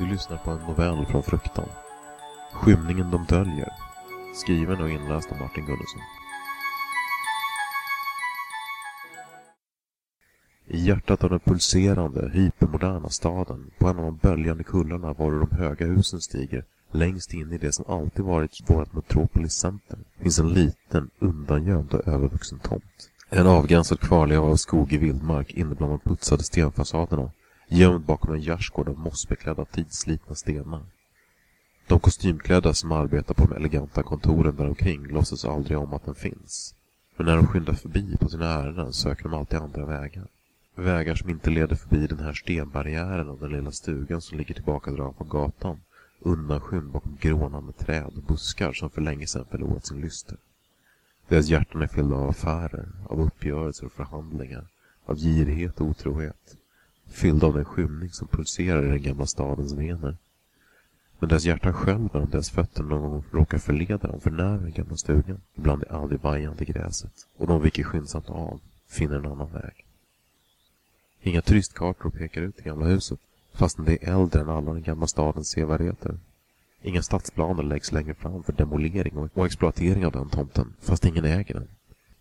Du lyssnar på en novell från Fruktan. Skymningen de döljer. Skriven och inläst av Martin Gunnarsson. I hjärtat av den pulserande, hypermoderna staden, på en av de böljande kullarna var de höga husen stiger, längst in i det som alltid varit vårt Metropolis Center, finns en liten, undangömd och övervuxen tomt. En avgränsad kvarleva av skog i vildmark inne bland de putsade stenfasaderna, gömd bakom en gärdsgård av mossbeklädda tidslitna stenar. De kostymklädda som arbetar på de eleganta kontoren däromkring låtsas aldrig om att den finns. Men när de skyndar förbi på sina ärenden söker de alltid andra vägar. Vägar som inte leder förbi den här stenbarriären och den lilla stugan som ligger tillbakadragen på gatan, undanskymd bakom grånande träd och buskar som för länge sedan förlorat sin lyster. Deras hjärtan är fyllda av affärer, av uppgörelser och förhandlingar, av girighet och otrohet. Fyllda av den skymning som pulserar i den gamla stadens vener. Men deras hjärtan skälver om deras fötter någon gång råkar förleda dem för nära den gamla stugan, bland det aldrig vajande gräset, och de viker skyndsamt av, finner en annan väg. Inga turistkartor pekar ut det gamla huset, fastän det är äldre än alla den gamla stadens sevärdheter. Inga stadsplaner läggs längre fram för demolering och exploatering av den tomten, fast ingen äger den.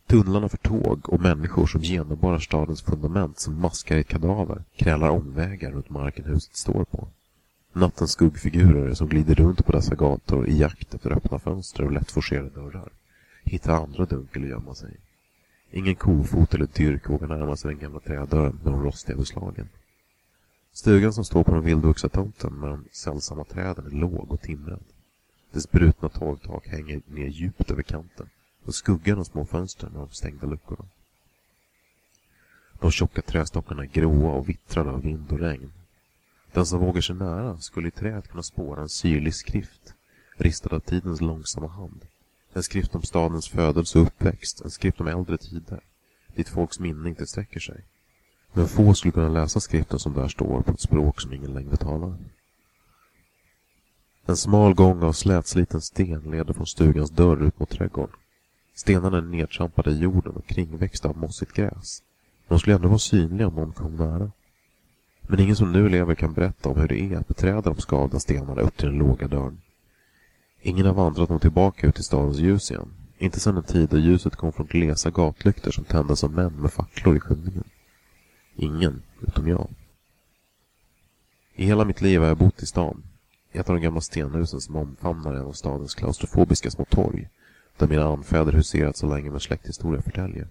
Tunnlarna för tåg och människor som genomborrar stadens fundament som maskar i ett kadaver krälar omvägar runt marken huset står på. Nattens skuggfigurer som glider runt på dessa gator i jakt efter öppna fönster och lättforcerade dörrar hittar andra dunkel att gömma sig. Ingen kofot eller dyrk vågar närma sig den gamla trädörren med de rostiga beslagen. Stugan som står på den vildvuxna tomten med de sällsamma träden är låg och timrad. Dess brutna torvtak hänger ner djupt över kanten och skuggan av små fönstren av de stängda luckorna. De tjocka trästockarna är gråa och vittrade av vind och regn. Den som vågar sig nära skulle i träet kunna spåra en syrlig skrift, ristad av tidens långsamma hand. En skrift om stadens födelse och uppväxt, en skrift om äldre tider, dit folks minne inte sträcker sig. Men få skulle kunna läsa skriften som där står på ett språk som ingen längre talar. En smal gång av slätsliten sten leder från stugans dörr ut mot trädgården. Stenarna är nedtrampade i jorden och kringväxta av mossigt gräs. De skulle ändå vara synliga om någon kom nära. Men ingen som nu lever kan berätta om hur det är att beträda de skavda stenarna upp till den låga dörren. Ingen har vandrat dem tillbaka ut i stadens ljus igen. Inte sedan en tid då ljuset kom från glesa gatlyktor som tändes av män med facklor i skymningen. Ingen, utom jag. I hela mitt liv har jag bott i stan. I ett av de gamla stenhusen som omfamnar en av stadens klaustrofobiska små torg. Där mina anfäder huserat så länge med släkthistoria förtäljer.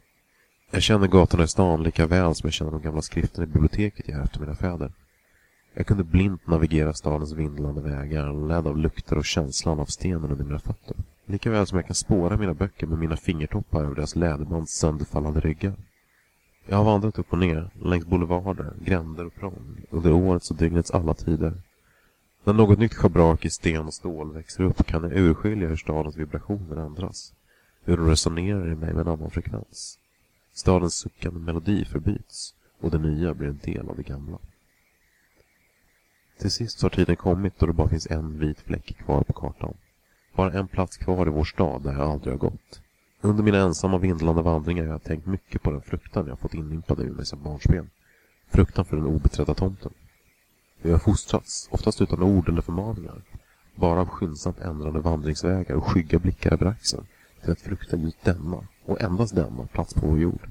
Jag känner gatorna i stan lika väl som jag känner de gamla skrifterna i biblioteket jag efter mina fäder. Jag kunde blint navigera stadens vindlande vägar, ledd av lukter och känslan av stenen under mina fötter. Lika väl som jag kan spåra mina böcker med mina fingertoppar över deras läderbands sönderfallande ryggar. Jag har vandrat upp och ner, längs boulevarder, gränder och prång, under årets och dygnets alla tider. När något nytt schabrak i sten och stål växer upp kan jag urskilja hur stadens vibrationer ändras. Hur de resonerar i mig med en annan frekvens. Stadens suckande melodi förbyts och det nya blir en del av det gamla. Till sist har tiden kommit då det bara finns en vit fläck kvar på kartan. Bara en plats kvar i vår stad där jag aldrig har gått. Under mina ensamma vindlande vandringar har jag tänkt mycket på den fruktan jag fått inympad ur mig som barnsben. Fruktan för den obeträdda tomten. Eh, vi har fostrats, oftast utan ord eller förmaningar. Bara av skyndsamt ändrade vandringsvägar och skygga blickar över axeln till att frukta just denna, och endast denna, plats på vår jord.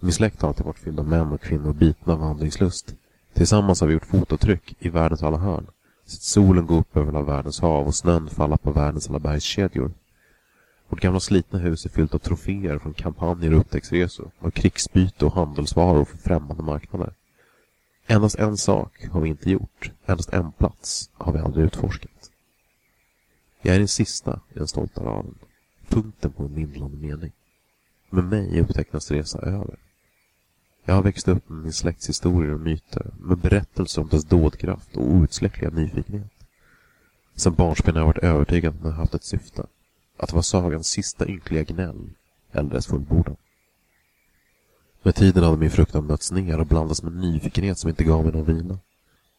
Min släkt har alltid varit fylld av män och kvinnor bitna av vandringslust. Tillsammans har vi gjort fototryck i världens alla hörn. Sett solen gå upp över alla världens hav och snön falla på världens alla bergskedjor. Vårt gamla slitna hus är fyllt av troféer från kampanjer och upptäcktsresor, av krigsbyte och handelsvaror från främmande marknader. Endast en sak har vi inte gjort, endast en plats har vi aldrig utforskat. Jag är den sista i den stolta raden, punkten på en vindlande mening. Med mig är upptäckternas resa över. Jag har växt upp med min släkts historier och myter, med berättelser om dess dådkraft och outsläckliga nyfikenhet. Sen barnsben har jag varit övertygad om att den haft ett syfte. Att det var sagans sista ynkliga gnäll, eller dess fullbordan. Med tiden hade min fruktan nötts ner och blandats med nyfikenhet som inte gav mig någon vila.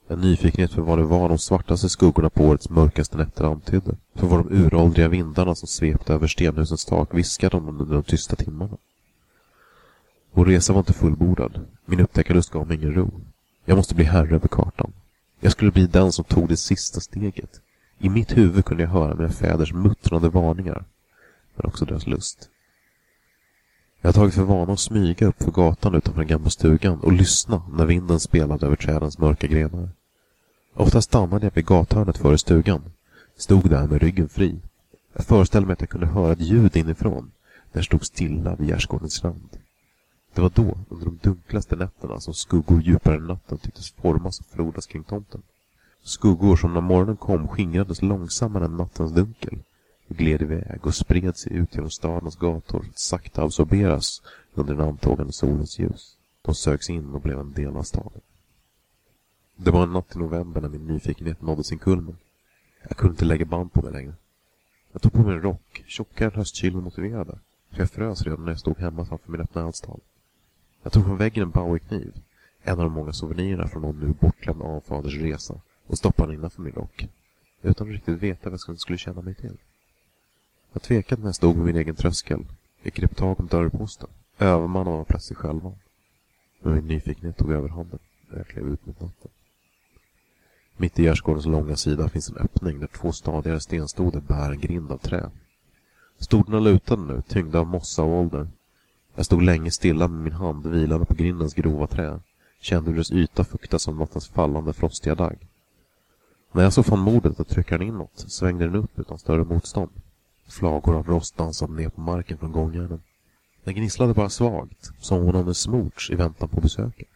En nyfikenhet för vad det var de svartaste skuggorna på årets mörkaste nätter antydde. För vad de uråldriga vindarna som svepte över stenhusens tak viskade om under de tysta timmarna. Vår resa var inte fullbordad. Min upptäckarlust gav mig ingen ro. Jag måste bli herre över kartan. Jag skulle bli den som tog det sista steget. I mitt huvud kunde jag höra mina fäders muttrande varningar, men också deras lust. Jag har tagit för vana att smyga upp för gatan utanför den gamla stugan och lyssna när vinden spelade över trädens mörka grenar. Ofta stannade jag vid gathörnet före stugan. Stod där med ryggen fri. Jag föreställde mig att jag kunde höra ett ljud inifrån när jag stod stilla vid gärdsgårdens rand. Det var då, under de dunklaste nätterna, som skuggor djupare än natten tycktes formas och frodas kring tomten. Skuggor som när morgonen kom skingrades långsammare än nattens dunkel gled iväg och spred sig ut genom stadens gator för att sakta absorberas under den antågande solens ljus. De sögs in och blev en del av staden. Det var en natt i november när min nyfikenhet nådde sin kulmen. Jag kunde inte lägga band på mig längre. Jag tog på mig en rock, tjockare än höstkylen motiverade, för jag frös redan när jag stod hemma framför min öppna eldstad. Jag tog från väggen en Bowie-kniv, en av de många souvenirerna från någon nu bortglömd avfaders resa, och stoppade den innanför min rock, utan att riktigt veta vad jag skulle känna mig till. Jag tvekade när jag stod vid min egen tröskel. Jag grep tag om dörrposten, övermannad av plötslig självmord. Men min nyfikenhet tog överhanden när jag klev ut mot natten. Mitt i gärdsgårdens långa sida finns en öppning där två stadigare stenstoder bär en grind av trä. Stoderna lutade nu, tyngda av mossa och ålder. Jag stod länge stilla med min hand vilande på grindens grova trä. Kände hur dess yta fuktas av nattens fallande frostiga dagg. När jag så fann modet att trycka den inåt svängde den upp utan större motstånd. Flagor av rost dansade ner på marken från gångjärnen. Den gnisslade bara svagt, som hon hade smorts i väntan på besöket.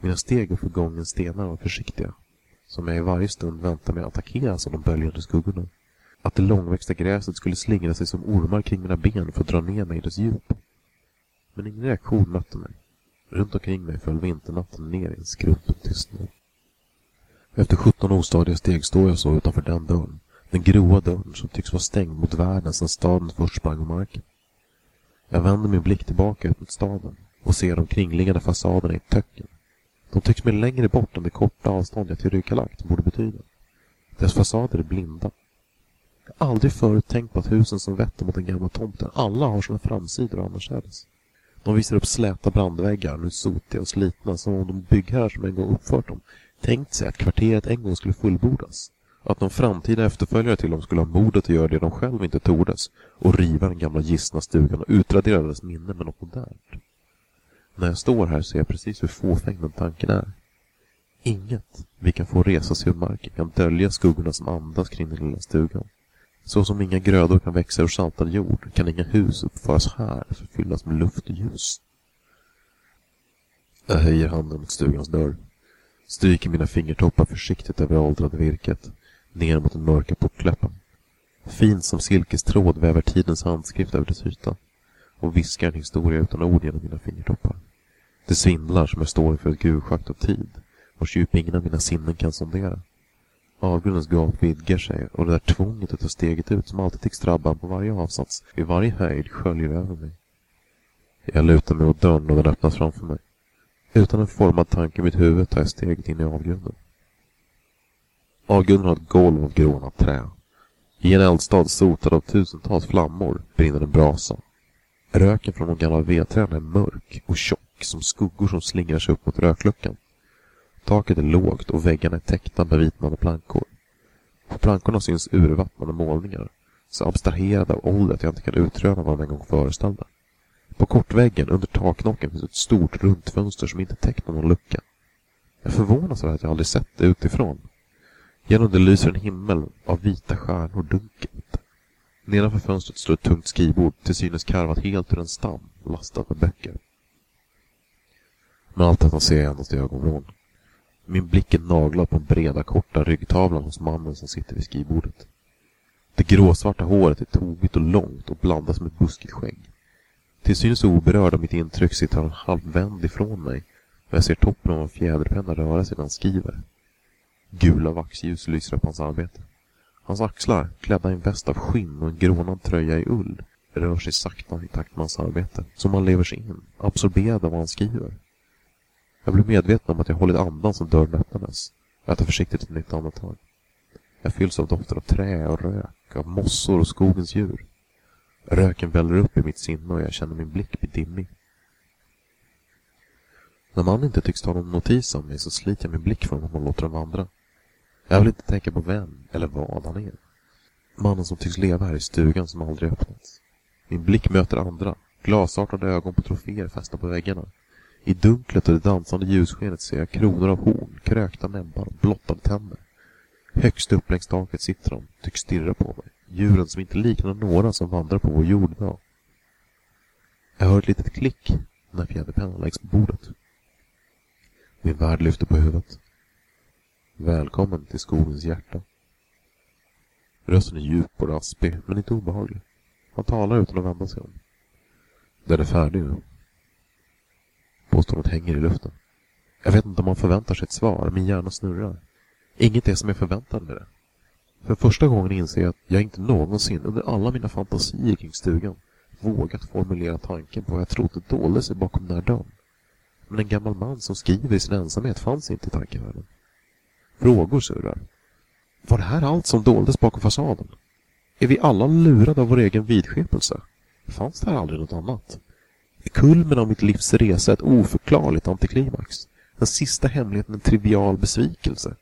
Mina steg uppför gångens stenar var försiktiga, som jag i varje stund väntade mig att attackeras av de böljande skuggorna. Att det långväxta gräset skulle slingra sig som ormar kring mina ben för att dra ner mig i dess djup. Men ingen reaktion mötte mig. Runt omkring mig föll vinternatten ner i en skrumpen tystnad. Efter sjutton ostadiga steg står jag så utanför den dörren. Den gråa dörren som tycks vara stängd mot världen sedan staden först sprang på marken. Jag vänder min blick tillbaka ut mot staden och ser de kringliggande fasaderna i töcken. De tycks mig längre bort än det korta avstånd jag tillryggalagt borde betyda. Dess fasader är blinda. Jag har aldrig förut tänkt på att husen som vetter mot den gamla tomten alla har sina framsidor och annorstädes. De visar upp släta brandväggar, nu sotiga och slitna, som om de byggherrar som en gång uppfört dem tänkt sig att kvarteret en gång skulle fullbordas. Att de framtida efterföljare till dem skulle ha modet att göra det de själv inte tordes och riva den gamla gistna stugan och utradera dess minne med något modernt. När jag står här ser jag precis hur fåfäng den tanken är. Inget vi kan få resa sig ur marken kan dölja skuggorna som andas kring den lilla stugan. Så som inga grödor kan växa ur saltad jord kan inga hus uppföras här för fyllas med luft och ljus. Jag höjer handen mot stugans dörr. Stryker mina fingertoppar försiktigt över åldrade virket ner mot den mörka portläppen. Fint som silkestråd väver tidens handskrift över dess yta och viskar en historia utan ord genom mina fingertoppar. Det svindlar som jag står inför ett gruvschakt av tid vars djup ingen av mina sinnen kan sondera. Avgrundens gap vidgar sig och det där tvånget att ta steget ut som alltid tycks drabba på varje avsats, vid varje höjd, sköljer över mig. Jag lutar mig mot dörren och den öppnas framför mig. Utan en formad tanke i mitt huvud tar jag steget in i avgrunden. Avgrunden har ett golv av grånat trä. I en eldstad sotad av tusentals flammor brinner en brasa. Röken från de gamla vedträden är mörk och tjock som skuggor som slingrar sig upp mot rökluckan. Taket är lågt och väggarna är täckta med vitnande plankor. På plankorna syns urvattnade målningar, så abstraherade av ålder att jag inte kan utröna vad de en gång föreställde. På kortväggen under taknocken finns ett stort runt fönster som inte täcker någon lucka. Jag förvånas över att jag aldrig sett det utifrån. Genom det lyser en himmel av vita stjärnor dunkelt. Nedanför fönstret står ett tungt skrivbord, till synes karvat helt ur en stam, lastat med böcker. Men allt detta ser jag endast i ögonvrån. Min blick är naglad på den breda, korta ryggtavlan hos mannen som sitter vid skrivbordet. Det gråsvarta håret är tovigt och långt och blandas med ett buskigt skägg. Till synes oberörd av mitt intryck sitter han halvvänd ifrån mig och jag ser toppen av en fjäderpenna röra sig när han skriver. Gula vaxljus lyser upp hans arbete. Hans axlar, klädda i en väst av skinn och en grånad tröja i ull, rör sig sakta i takt med hans arbete. Som han lever sig in, absorberad av vad han skriver. Jag blir medveten om att jag hållit andan som dörren öppnades. Jag tar försiktigt ett nytt andetag. Jag fylls av dofter av trä och rök, av mossor och skogens djur. Röken väller upp i mitt sinne och jag känner min blick bli dimmig. När mannen inte tycks ta någon notis om mig så sliter jag min blick från honom och låter den vandra. Jag vill inte tänka på vem eller vad han är. Mannen som tycks leva här i stugan som aldrig öppnats. Min blick möter andra, glasartade ögon på troféer fästa på väggarna. I dunklet och det dansande ljusskenet ser jag kronor av horn, krökta näbbar och blottade tänder. Högst upp längs taket sitter de, tycks stirra på mig. Djuren som inte liknar några som vandrar på vår jord idag. Jag hör ett litet klick när fjäderpennan läggs på bordet. Min värld lyfter på huvudet. Välkommen till skogens hjärta. Rösten är djup och raspig, men inte obehaglig. Han talar utan att vända sig om. Den är färdig nu. Påståendet hänger i luften. Jag vet inte om man förväntar sig ett svar. Min hjärna snurrar. Inget är som jag förväntade mig det. För första gången inser jag att jag inte någonsin under alla mina fantasier kring stugan vågat formulera tanken på vad jag trodde dolde sig bakom den här dörren. Men en gammal man som skriver i sin ensamhet fanns inte i tankevärlden. Frågor surrar. Var det här allt som doldes bakom fasaden? Är vi alla lurade av vår egen vidskepelse? Fanns det här aldrig något annat? Är kulmen av mitt livs resa ett oförklarligt antiklimax? Den sista hemligheten en trivial besvikelse?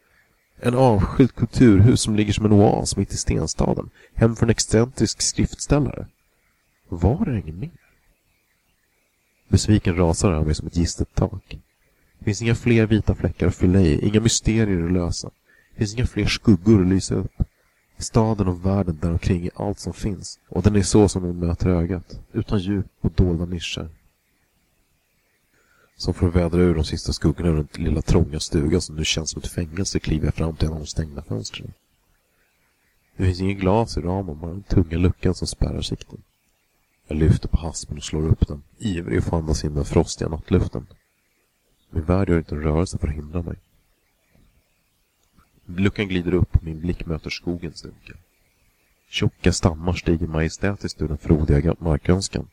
En avskilt kulturhus som ligger som en oas mitt i stenstaden, hem för en excentrisk skriftställare? Var det ingen mer? Besviken rasar över mig som ett gistet tak. Det finns inga fler vita fläckar att fylla i, inga mysterier att lösa. Det finns inga fler skuggor att lysa upp. Staden och världen där omkring är allt som finns och den är så som den möter ögat, utan djup och dolda nischer. Som för att vädra ur de sista skuggorna runt den lilla trånga stugan som nu känns som ett fängelse kliver jag fram till en av de stängda fönstren. Det finns inget glas i ramen, bara den tunga luckan som spärrar sikten. Jag lyfter på haspen och slår upp den, ivrig att få andas in den frostiga nattluften. Min värld gör inte en rörelse för att hindra mig. Luckan glider upp och min blick möter skogens dunkel. Tjocka stammar stiger majestätiskt ur den frodiga markgrönskan.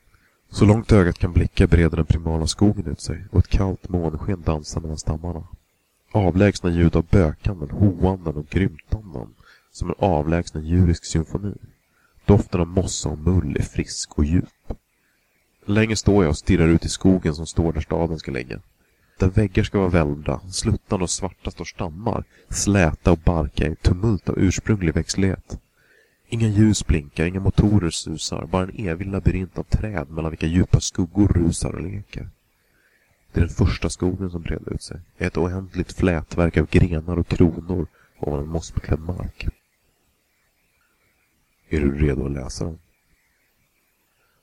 Så långt ögat kan blicka breder den primala skogen ut sig och ett kallt månsken dansar mellan stammarna. Avlägsna ljud av bökanden, hoanden och grymtanden som en avlägsen djurisk symfoni. Doften av mossa och mull är frisk och djup. Länge står jag och stirrar ut i skogen som står där staden ska ligga. Där väggar ska vara välvda, sluttande och svarta står stammar, släta och barka i tumult av ursprunglig växtlighet. Inga ljus blinkar, inga motorer susar, bara en evig labyrint av träd mellan vilka djupa skuggor rusar och leker. Det är den första skogen som breder ut sig, ett oändligt flätverk av grenar och kronor ovan en mossbeklädd mark. Är du redo att läsa den?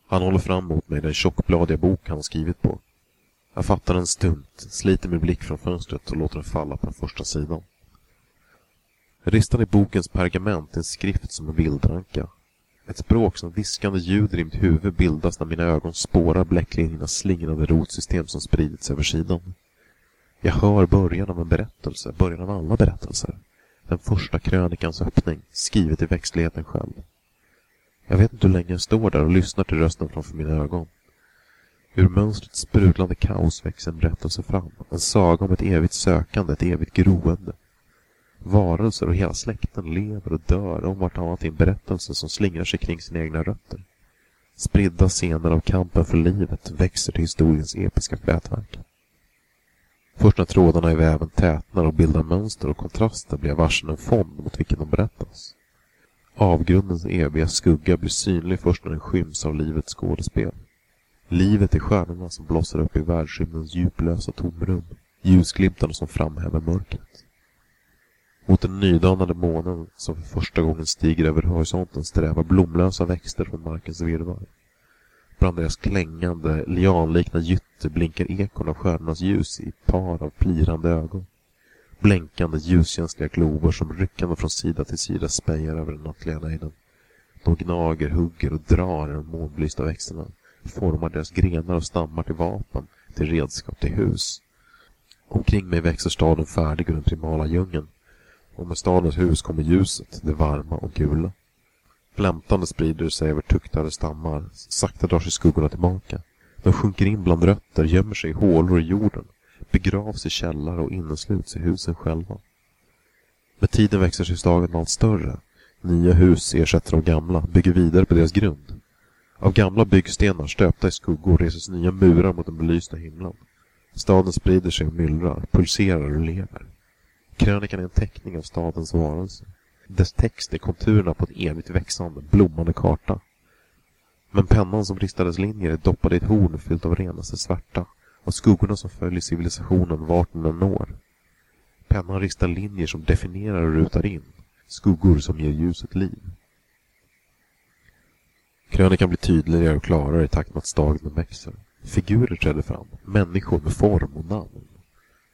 Han håller fram mot mig den tjockbladiga bok han har skrivit på. Jag fattar den stumt, sliter min blick från fönstret och låter den falla på den första sidan. Ristan i bokens pergament är en skrift som en vildranka. Ett språk som viskande ljud i mitt huvud bildas när mina ögon spårar bläcklinjernas slingrande rotsystem som spridits över sidan. Jag hör början av en berättelse, början av alla berättelser. Den första krönikans öppning, skrivet i växtligheten själv. Jag vet inte hur länge jag står där och lyssnar till rösten framför mina ögon. Ur mönstrets sprudlande kaos växer en berättelse fram. En saga om ett evigt sökande, ett evigt groende. Varelser och hela släkten lever och dör om vartannat i en berättelse som slingrar sig kring sina egna rötter. Spridda scener av kampen för livet växer till historiens episka flätverk. Först när trådarna i väven tätnar och bildar mönster och kontraster blir jag varse en fond mot vilken de berättas. Avgrundens eviga skugga blir synlig först när den skyms av livets skådespel. Livet är stjärnorna som blossar upp i världsrymdens djuplösa tomrum, ljusglimtarna som framhäver mörkret. Mot den nydanande månen som för första gången stiger över horisonten strävar blomlösa växter från markens virvar. Bland deras klängande, lianlikna gytter blinkar ekon av stjärnornas ljus i par av plirande ögon. Blänkande, ljuskänsliga glober som ryckande från sida till sida spejar över den nattliga nejden. De gnager, hugger och drar i de månbelysta växterna formar deras grenar och stammar till vapen, till redskap, till hus. Omkring mig växer staden färdig ur den primala djungeln. Och med stadens hus kommer ljuset, det varma och gula. Flämtande sprider sig över tuktade stammar. Sakta drar sig skuggorna tillbaka. De sjunker in bland rötter, gömmer sig i hålor i jorden. Begravs i källare och innesluts i husen själva. Med tiden växer sig staden allt större. Nya hus ersätter de gamla, bygger vidare på deras grund. Av gamla byggstenar stöpta i skuggor reses nya murar mot den belysta himlen. Staden sprider sig och myllrar, pulserar och lever. Krönikan är en teckning av stadens varelse. Dess text är konturerna på en evigt växande, blommande karta. Men pennan som ristades linjer är doppad i ett horn fyllt av renaste svärta och skuggorna som följer civilisationen vart den än når. Pennan ristar linjer som definierar och rutar in, skuggor som ger ljuset liv. Krönikan blir tydligare och klarare i takt med att staden växer. Figurer träder fram, människor med form och namn.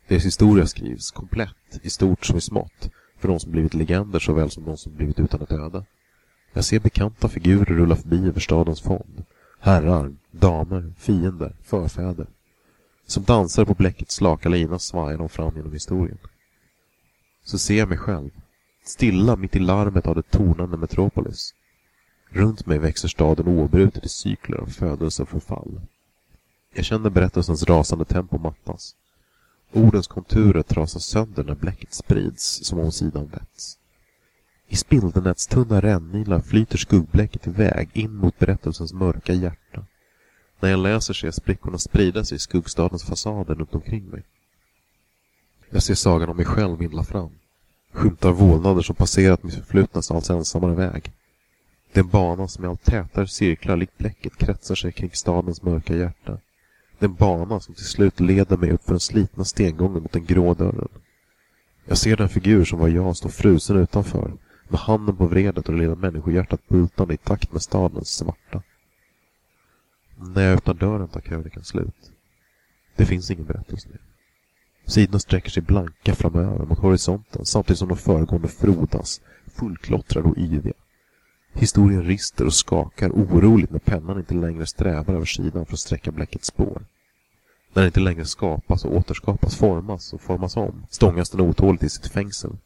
Deras historia skrivs komplett, i stort som i smått, för de som blivit legender såväl som de som blivit utan ett öde. Jag ser bekanta figurer rulla förbi över stadens fond. Herrar, damer, fiender, förfäder. Som dansare på bläckets slaka lina svajar de fram genom historien. Så ser jag mig själv, stilla mitt i larmet av det tonande Metropolis. Runt mig växer staden oavbrutet i cykler av födelse och förfall. Jag känner berättelsens rasande tempo mattas. Ordens konturer trasas sönder när bläcket sprids som om sidan vätts. I spindelnätstunna rännilar flyter skuggbläcket iväg in mot berättelsens mörka hjärta. När jag läser ser jag sprickorna sprida sig i skuggstadens fasader runt omkring mig. Jag ser sagan om mig själv vindla fram. Skymtar vålnader som passerat mitt förflutnas allt ensammare väg. Den bana som i allt tätare cirklar likt bläcket kretsar sig kring stadens mörka hjärta. Den bana som till slut leder mig upp för den slitna stengången mot den grå dörren. Jag ser den figur som var jag stå frusen utanför, med handen på vredet och det lilla människohjärtat bultande i takt med stadens svarta. När jag öppnar dörren tar krönikan slut. Det finns ingen berättelse mer. Sidorna sträcker sig blanka framöver mot horisonten samtidigt som de föregående frodas, fullklottrade och yviga. Historien rister och skakar oroligt när pennan inte längre strävar över sidan för att sträcka bläckets spår. När den inte längre skapas och återskapas, formas och formas om, stångas den otåligt i sitt fängsel.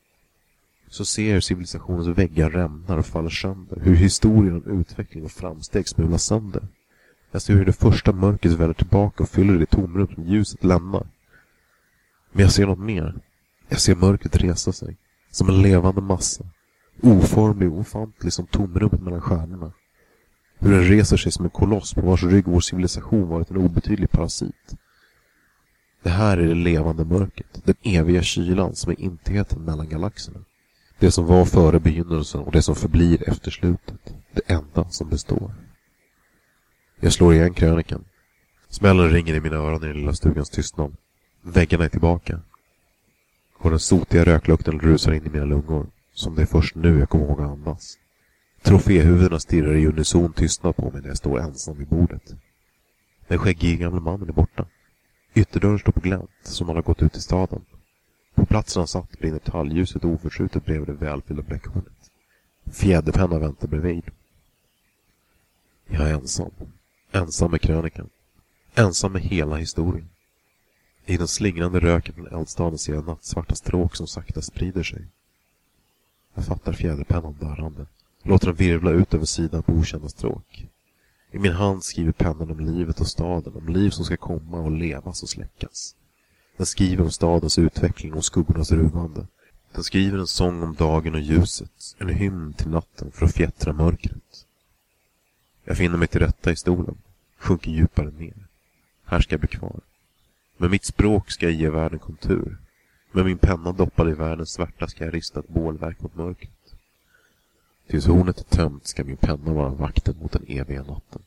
Så ser jag hur civilisationens väggar rämnar och faller sönder, hur historien om utveckling och framsteg smulas sönder. Jag ser hur det första mörkret väller tillbaka och fyller det tomrum som ljuset lämnar. Men jag ser något mer. Jag ser mörkret resa sig, som en levande massa, oformlig och ofantlig som tomrummet mellan stjärnorna. Hur den reser sig som en koloss på vars rygg vår civilisation varit en obetydlig parasit. Det här är det levande mörkret, den eviga kylan som är intigheten mellan galaxerna. Det som var före begynnelsen och det som förblir efter slutet. Det enda som består. Jag slår igen krönikan. Smällen ringer i mina öron i den lilla stugans tystnad. Väggarna är tillbaka. Och den sotiga röklukten rusar in i mina lungor. Som det är först nu jag kommer ihåg att andas. Troféhuvudena stirrar i unison tystnad på mig när jag står ensam vid bordet. Den skäggige gamle mannen är borta. Ytterdörren står på glänt, som han har gått ut i staden. På platsen han satt brinner talgljuset oförskjutet bredvid det välfyllda bläckhornet. Fjäderpenna väntar bredvid. Jag är ensam. Ensam med krönikan. Ensam med hela historien. I den slingrande röken från eldstaden ser jag nattsvarta stråk som sakta sprider sig. Jag fattar fjäderpennan darrande. Låter den virvla ut över sidan på okända stråk. I min hand skriver pennan om livet och staden, om liv som ska komma och levas och släckas. Den skriver om stadens utveckling och skuggornas ruvande. Den skriver en sång om dagen och ljuset, en hymn till natten för att fjättra mörkret. Jag finner mig till rätta i stolen, sjunker djupare ner. Här ska jag bli kvar. Med mitt språk ska jag ge världen kontur. Med min penna doppad i världens svärta ska jag rista ett bålverk mot mörkret. Tills hornet är tömt ska min penna vara vakten mot den eviga natten.